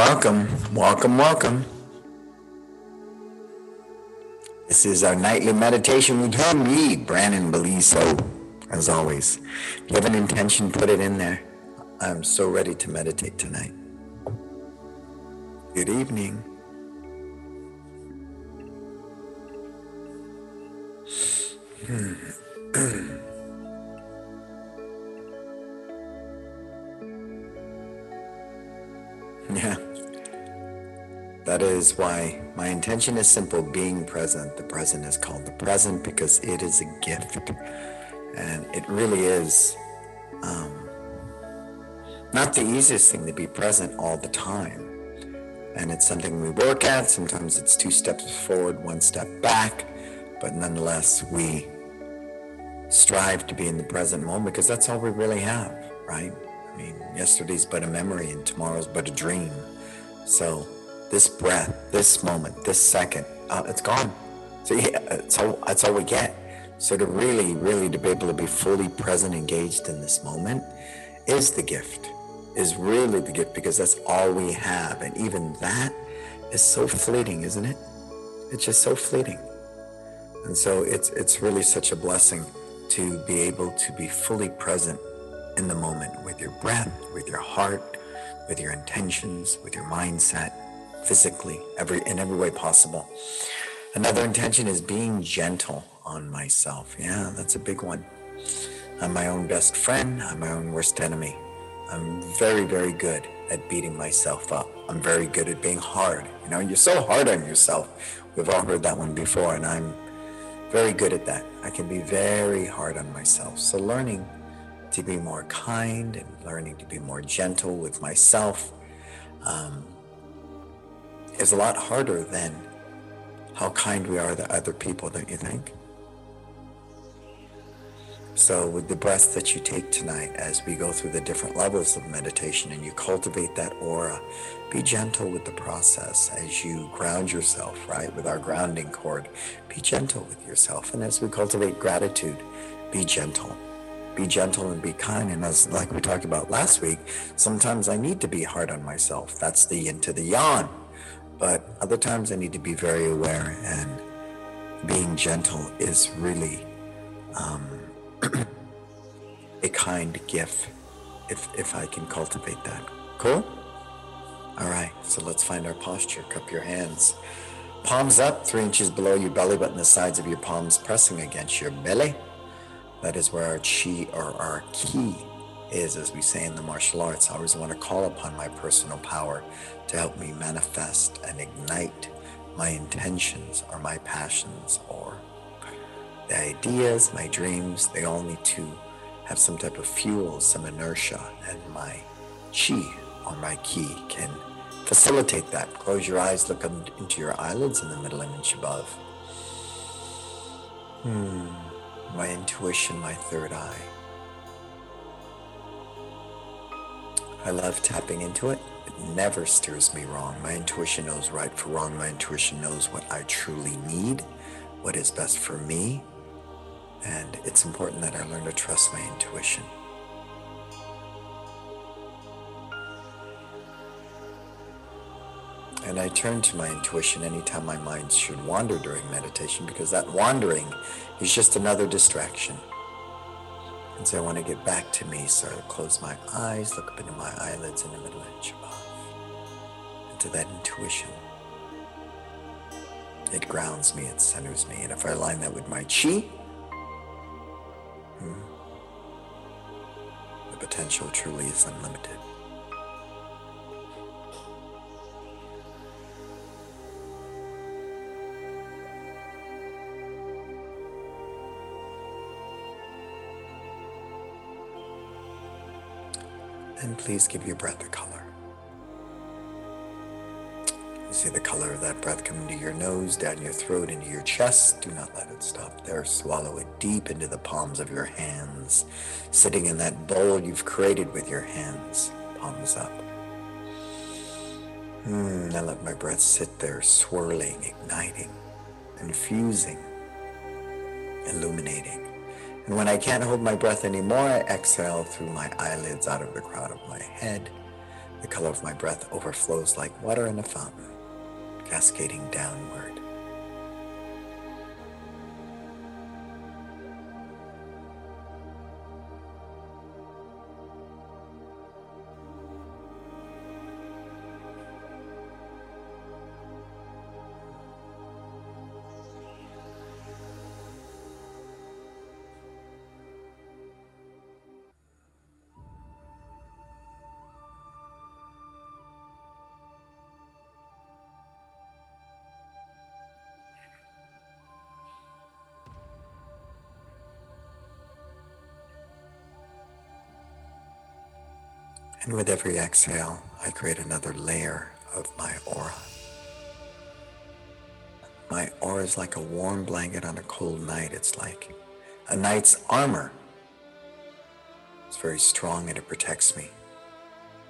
Welcome, welcome, welcome. This is our nightly meditation with me, Brandon Beliso. As always, if you have an intention, put it in there. I'm so ready to meditate tonight. Good evening. That is why my intention is simple being present. The present is called the present because it is a gift. And it really is um, not the easiest thing to be present all the time. And it's something we work at. Sometimes it's two steps forward, one step back. But nonetheless, we strive to be in the present moment because that's all we really have, right? I mean, yesterday's but a memory and tomorrow's but a dream. So this breath, this moment, this second, uh, it's gone. So yeah, it's all, that's all we get. So to really, really to be able to be fully present, engaged in this moment is the gift, is really the gift because that's all we have. And even that is so fleeting, isn't it? It's just so fleeting. And so it's it's really such a blessing to be able to be fully present in the moment with your breath, with your heart, with your intentions, with your mindset, physically, every in every way possible. Another intention is being gentle on myself. Yeah, that's a big one. I'm my own best friend, I'm my own worst enemy. I'm very, very good at beating myself up. I'm very good at being hard. You know, you're so hard on yourself. We've all heard that one before, and I'm very good at that. I can be very hard on myself. So learning to be more kind and learning to be more gentle with myself um, is a lot harder than how kind we are to other people, don't you think? So, with the breath that you take tonight, as we go through the different levels of meditation and you cultivate that aura, be gentle with the process as you ground yourself, right? With our grounding cord, be gentle with yourself. And as we cultivate gratitude, be gentle be gentle and be kind. And as like we talked about last week, sometimes I need to be hard on myself. That's the yin to the yang. But other times I need to be very aware and being gentle is really um, a kind gift if if I can cultivate that. Cool? All right, so let's find our posture. Cup your hands. Palms up, three inches below your belly button, the sides of your palms pressing against your belly. That is where our chi or our ki is, as we say in the martial arts. I always want to call upon my personal power to help me manifest and ignite my intentions or my passions or the ideas, my dreams. They all need to have some type of fuel, some inertia, and my chi or my ki can facilitate that. Close your eyes, look into your eyelids in the middle image above. Hmm my intuition, my third eye. I love tapping into it. It never steers me wrong. My intuition knows right for wrong. My intuition knows what I truly need, what is best for me. And it's important that I learn to trust my intuition. And I turn to my intuition anytime my mind should wander during meditation because that wandering is just another distraction. And so I want to get back to me. So I close my eyes, look up into my eyelids in the middle inch above, into that intuition. It grounds me, it centers me. And if I align that with my chi, hmm, the potential truly is unlimited. And please give your breath a color. You see the color of that breath come to your nose, down your throat, into your chest. Do not let it stop there. Swallow it deep into the palms of your hands, sitting in that bowl you've created with your hands, palms up. Mm, now let my breath sit there, swirling, igniting, infusing, illuminating. And when I can't hold my breath anymore, I exhale through my eyelids out of the crown of my head, The color of my breath overflows like water in a fountain, cascading downward. And with every exhale, I create another layer of my aura. My aura is like a warm blanket on a cold night. It's like a knight's armor. It's very strong and it protects me.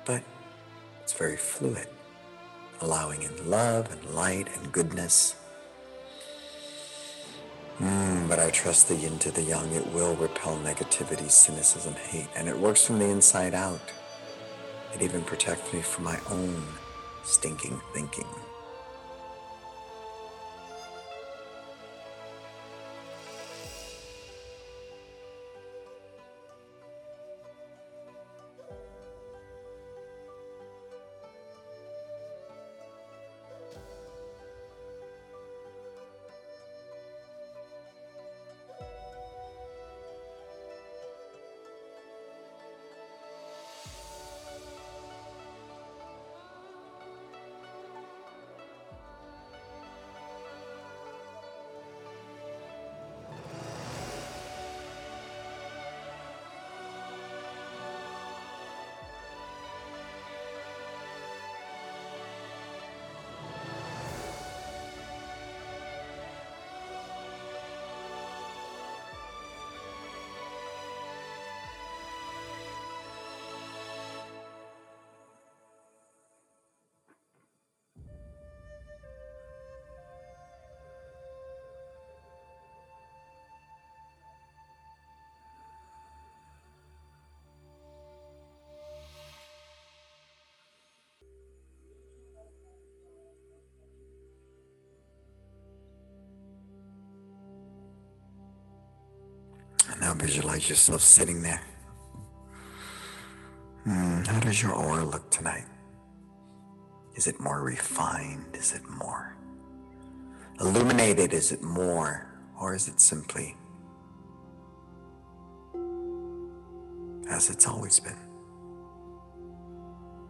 But it's very fluid, allowing in love and light and goodness. Mm, but I trust the yin to the yang. It will repel negativity, cynicism, hate, and it works from the inside out. It even protects me from my own stinking thinking. Now visualize yourself sitting there. Hmm, how does your aura look tonight? Is it more refined? Is it more illuminated? Is it more? Or is it simply as it's always been?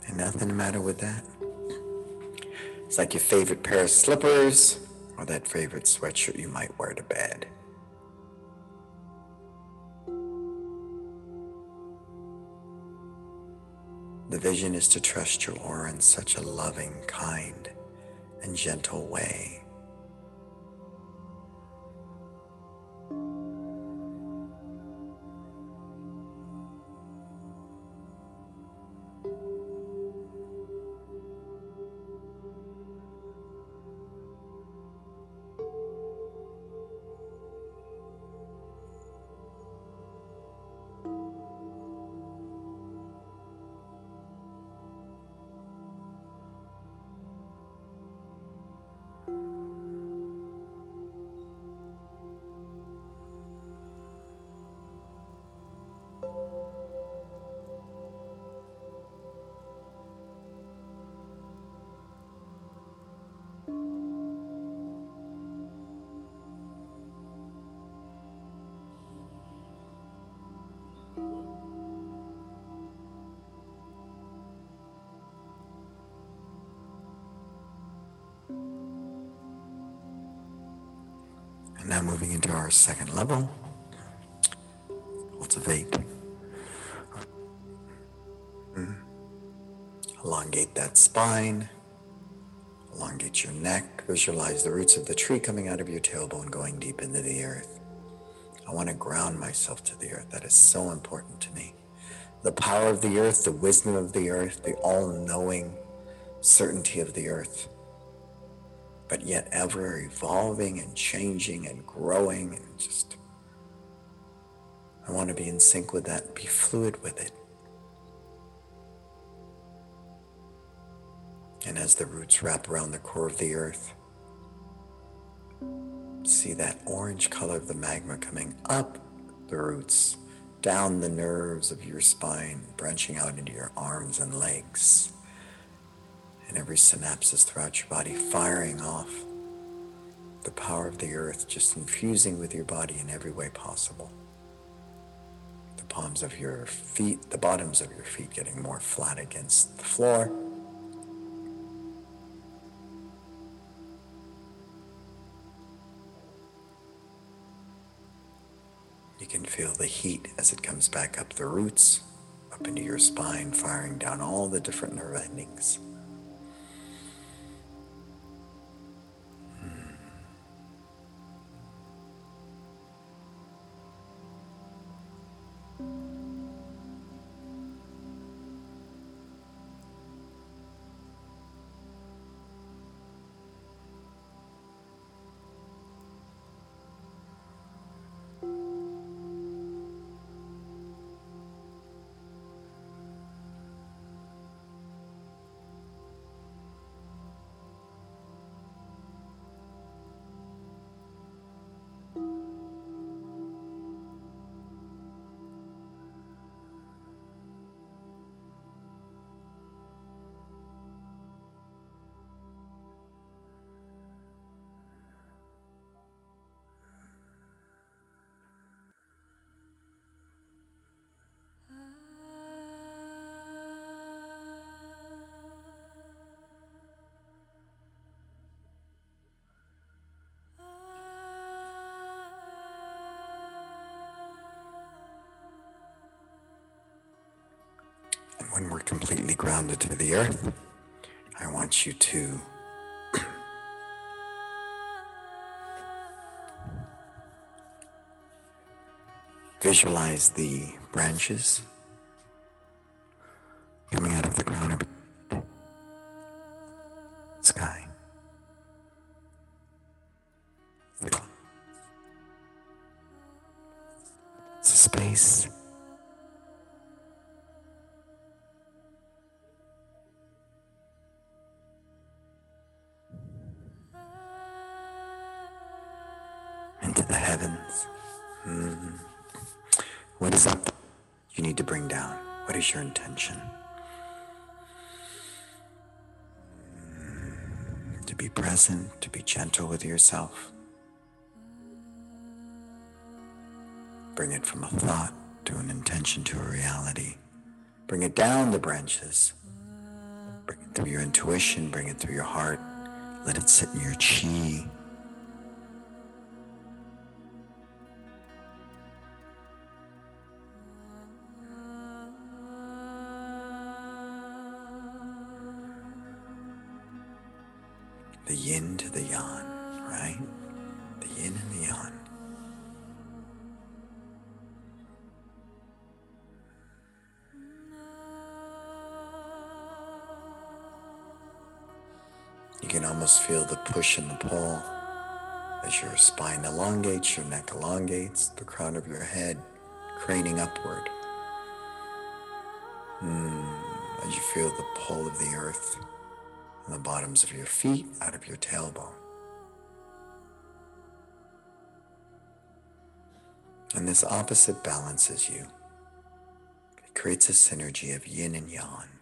And nothing the matter with that. It's like your favorite pair of slippers or that favorite sweatshirt you might wear to bed. The vision is to trust your aura in such a loving, kind, and gentle way. Now moving into our second level, cultivate. Elongate that spine, elongate your neck, visualize the roots of the tree coming out of your tailbone, going deep into the earth. I want to ground myself to the earth. That is so important to me. The power of the earth, the wisdom of the earth, the all knowing certainty of the earth but yet ever evolving and changing and growing and just I want to be in sync with that, be fluid with it. And as the roots wrap around the core of the earth, see that orange color of the magma coming up the roots, down the nerves of your spine, branching out into your arms and legs, and every synapses throughout your body firing off the power of the earth, just infusing with your body in every way possible. The palms of your feet, the bottoms of your feet getting more flat against the floor You can feel the heat as it comes back up the roots, up into your spine, firing down all the different nerve endings. When we're completely grounded to the earth, I want you to visualize the branches To be to be gentle with yourself. Bring it from a thought to an intention to a reality. Bring it down the branches. Bring it through your intuition, bring it through your heart. Let it sit in your chi. The yin to the yang, right? The yin and the yang. You can almost feel the push and the pull as your spine elongates, your neck elongates, the crown of your head craning upward. Mm, as you feel the pull of the earth the bottoms of your feet, out of your tailbone. And this opposite balances you. It creates a synergy of yin and yang.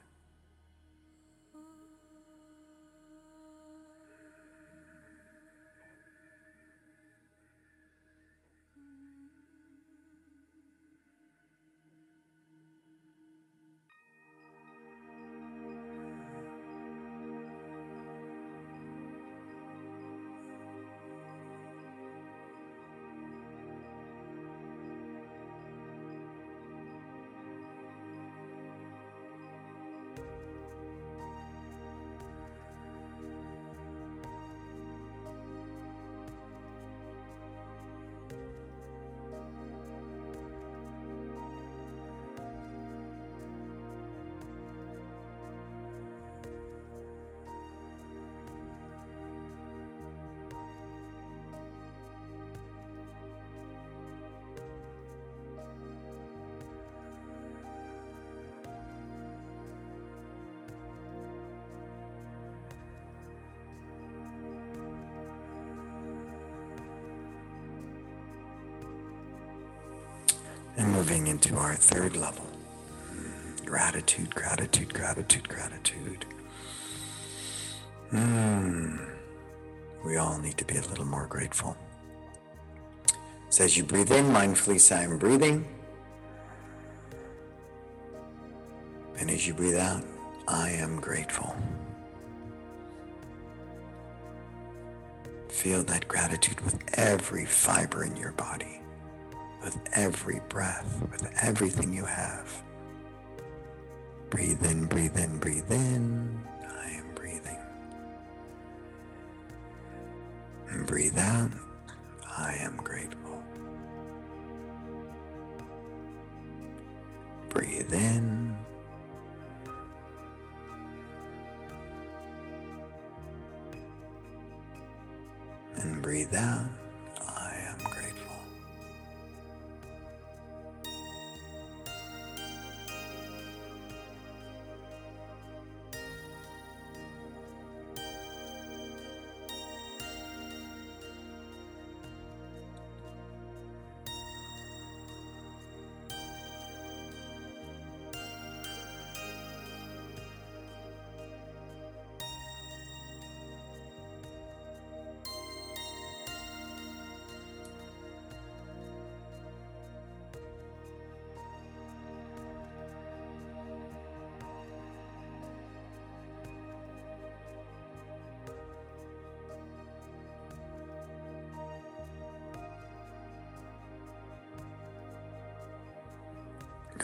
And moving into our third level gratitude, gratitude, gratitude, gratitude. Mm. We all need to be a little more grateful. So as you breathe in, mindfully say, I'm breathing. And as you breathe out, I am grateful. Feel that gratitude with every fiber in your body, with every breath, with everything you have. Breathe in, breathe in, breathe in. I am breathing. And breathe out. I am grateful. Breathe in. And breathe out.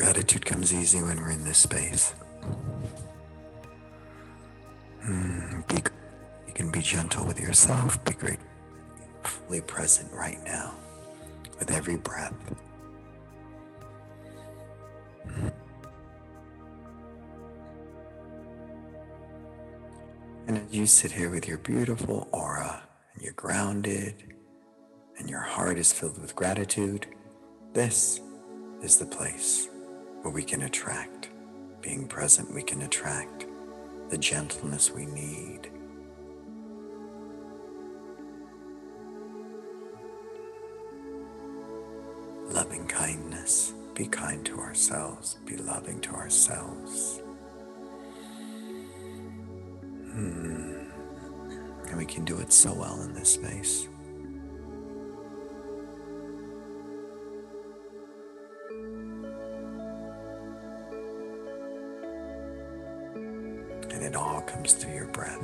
Gratitude comes easy when we're in this space. Mm, be, you can be gentle with yourself, be gratefully present right now with every breath. And as you sit here with your beautiful aura and you're grounded and your heart is filled with gratitude, this is the place where we can attract. Being present, we can attract the gentleness we need. Loving kindness. Be kind to ourselves. Be loving to ourselves. Hmm. And we can do it so well in this space. It all comes through your breath.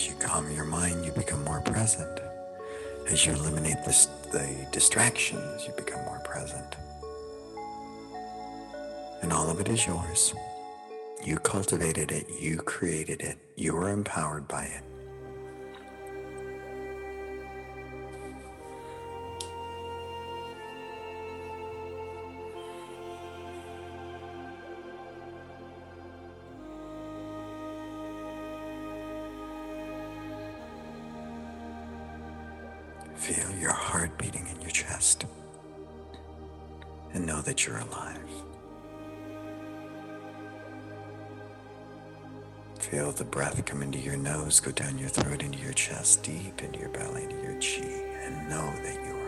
As you calm your mind, you become more present. As you eliminate the, the distractions, you become more present. And all of it is yours. You cultivated it, you created it, you were empowered by it. And know that you're alive. Feel the breath come into your nose, go down your throat, into your chest, deep into your belly, into your chi, and know that you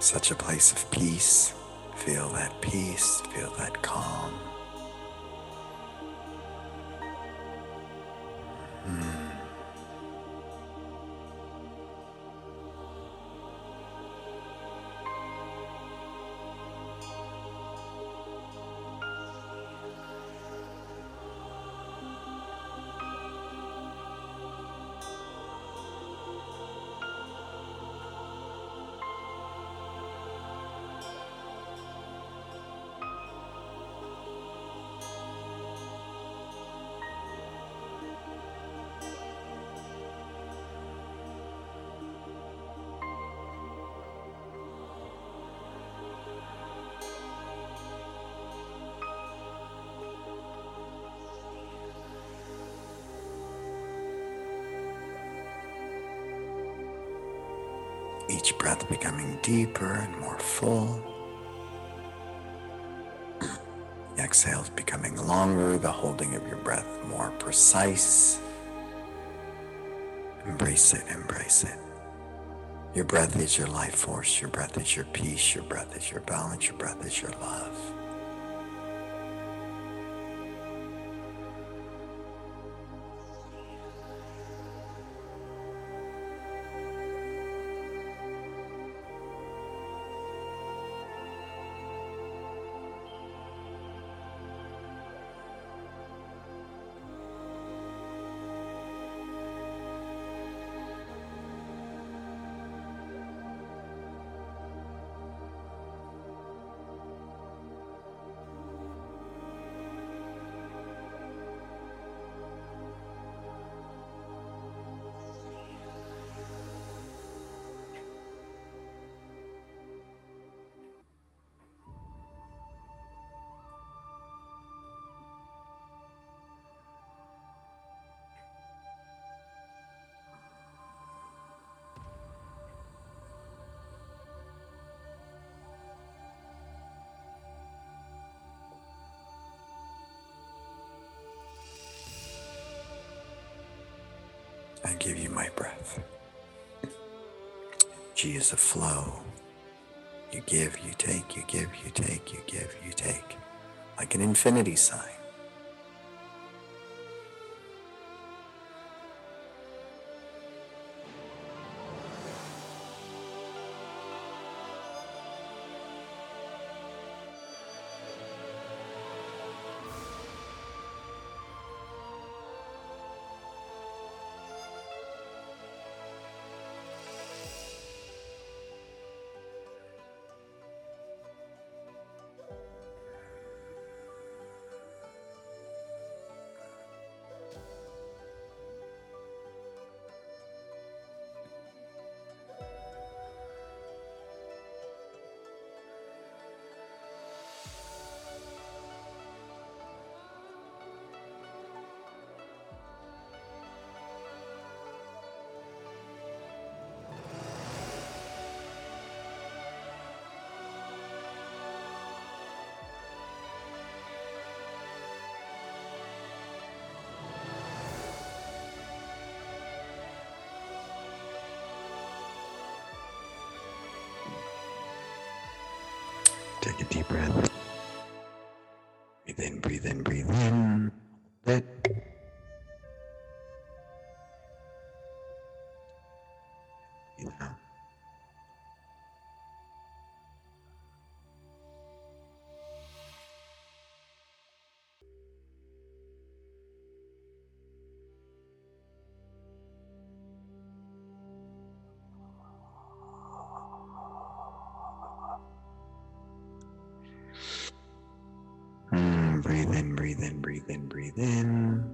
Such a place of peace. Feel that peace, feel that calm. Each breath becoming deeper and more full. The exhales becoming longer, the holding of your breath more precise. Embrace it, embrace it. Your breath is your life force, your breath is your peace, your breath is your balance, your breath is your love. I give you my breath. G is a flow. You give, you take, you give, you take, you give, you take, like an infinity sign. Take a deep breath. Breathe in, breathe in, breathe in. Breathe in, breathe in, breathe in.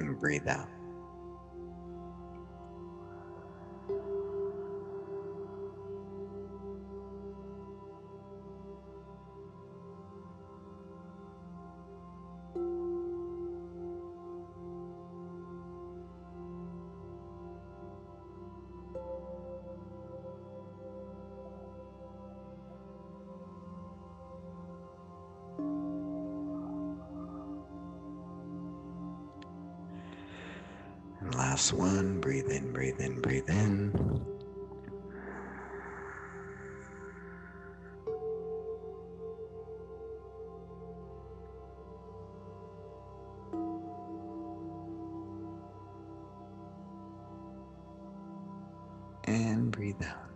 And breathe out. Last one. Breathe in, breathe in, breathe in. And breathe out.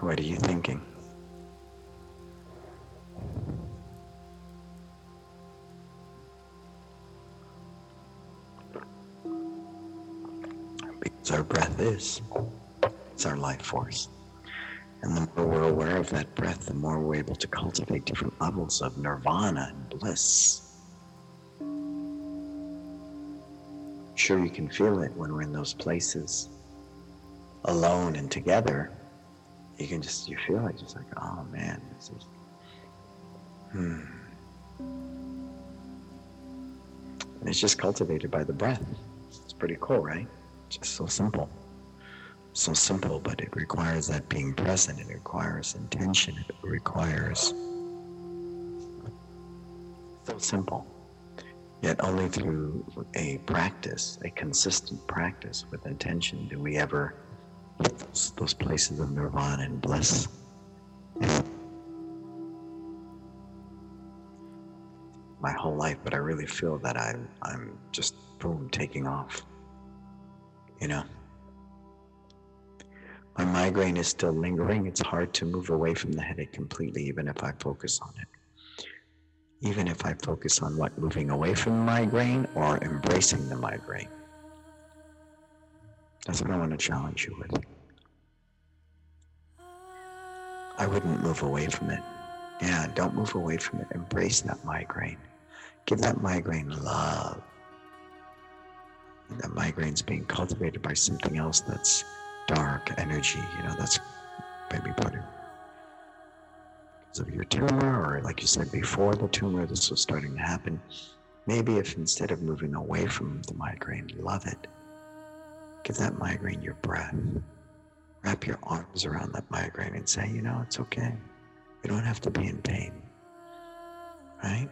What are you thinking? Because our breath is, it's our life force. And the more we're aware of that breath, the more we're able to cultivate different levels of nirvana and bliss. Sure, you can feel it when we're in those places alone and together. You can just, you feel it just like, oh man, this is, hmm. And it's just cultivated by the breath. It's pretty cool, right? Just so simple so simple, but it requires that being present. It requires intention. It requires so simple. Yet only through a practice, a consistent practice with intention, do we ever those, those places of nirvana and bliss. My whole life, but I really feel that I'm I'm just boom taking off. You know. My migraine is still lingering. It's hard to move away from the headache completely, even if I focus on it. Even if I focus on what, moving away from the migraine or embracing the migraine. That's what I want to challenge you with. I wouldn't move away from it. Yeah, don't move away from it. Embrace that migraine. Give that migraine love. That migraine's being cultivated by something else that's dark energy, you know, that's maybe part because of your tumor, or like you said before the tumor, this was starting to happen. Maybe if instead of moving away from the migraine, love it. Give that migraine your breath. Wrap your arms around that migraine and say, you know, it's okay. You don't have to be in pain. Right?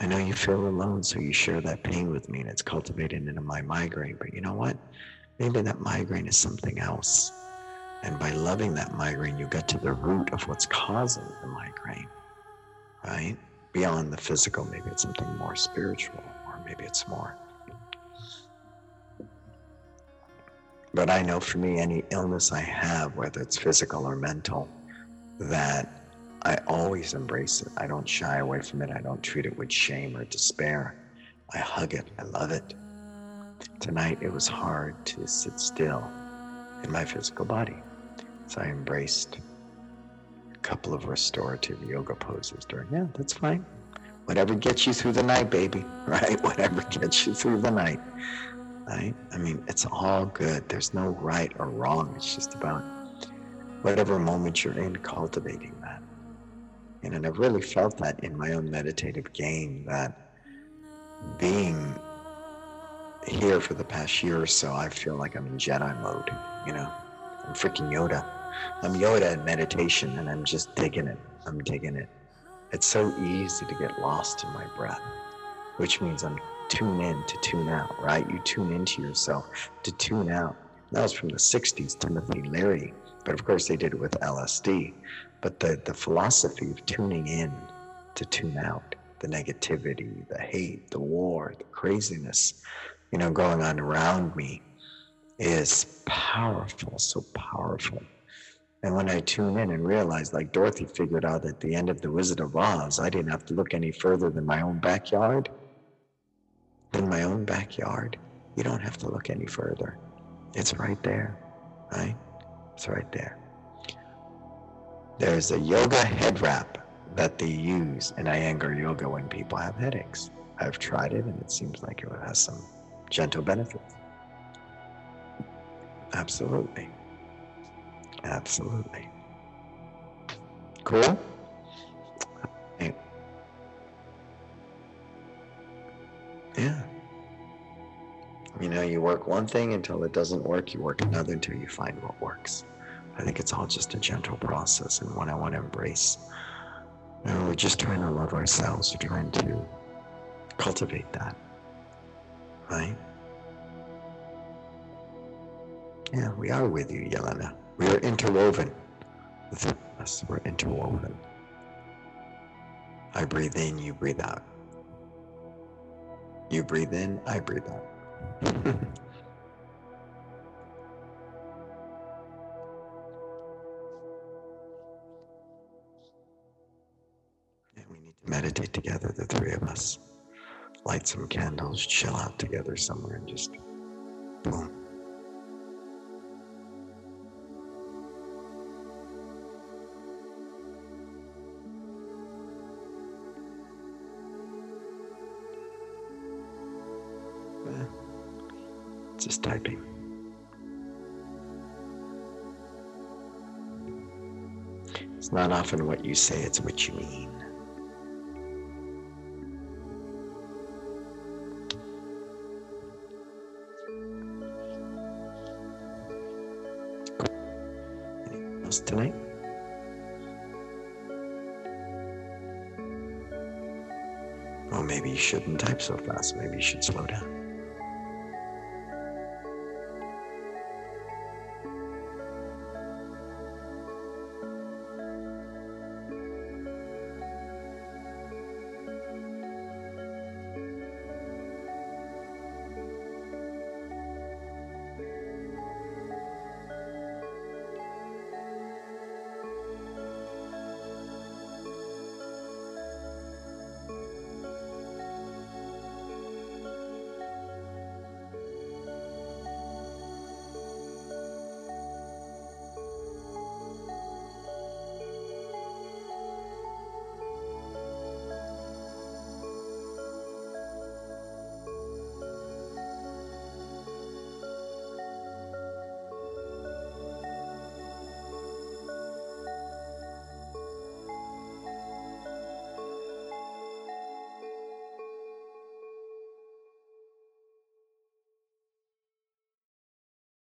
I know you feel alone, so you share that pain with me and it's cultivated into my migraine. But you know what? Maybe that migraine is something else. And by loving that migraine, you get to the root of what's causing the migraine, right? Beyond the physical, maybe it's something more spiritual, or maybe it's more. But I know for me, any illness I have, whether it's physical or mental, that I always embrace it. I don't shy away from it. I don't treat it with shame or despair. I hug it. I love it. Tonight it was hard to sit still in my physical body. So I embraced a couple of restorative yoga poses during, yeah, that's fine. Whatever gets you through the night, baby, right? Whatever gets you through the night, right? I mean, it's all good. There's no right or wrong. It's just about whatever moment you're in, cultivating that. And, and I've really felt that in my own meditative game that being here for the past year or so, I feel like I'm in Jedi mode, you know? I'm freaking Yoda. I'm Yoda in meditation and I'm just digging it. I'm digging it. It's so easy to get lost in my breath, which means I'm tune in to tune out, right? You tune into yourself to tune out. That was from the 60s, Timothy Leary. But of course, they did it with LSD. But the, the philosophy of tuning in to tune out the negativity, the hate, the war, the craziness, you know, going on around me is powerful, so powerful. And when I tune in and realize, like Dorothy figured out at the end of The Wizard of Oz, I didn't have to look any further than my own backyard. Than my own backyard. You don't have to look any further. It's right there, right? It's right there. There's a yoga head wrap that they use in Iyengar yoga when people have headaches. I've tried it and it seems like it has some gentle benefits. Absolutely. Absolutely. Cool? Yeah. You know, you work one thing until it doesn't work, you work another until you find what works. I think it's all just a gentle process and one I want to embrace. You know, we're just trying to love ourselves, we're trying to cultivate that. Right? Yeah, we are with you, Yelena. We are interwoven. The us, we're interwoven. I breathe in, you breathe out. You breathe in, I breathe out. and we need to meditate together, the three of us. Light some candles, chill out together somewhere, and just boom. Just typing. It's not often what you say, it's what you mean. Anything else tonight? Well, maybe you shouldn't type so fast. Maybe you should slow down.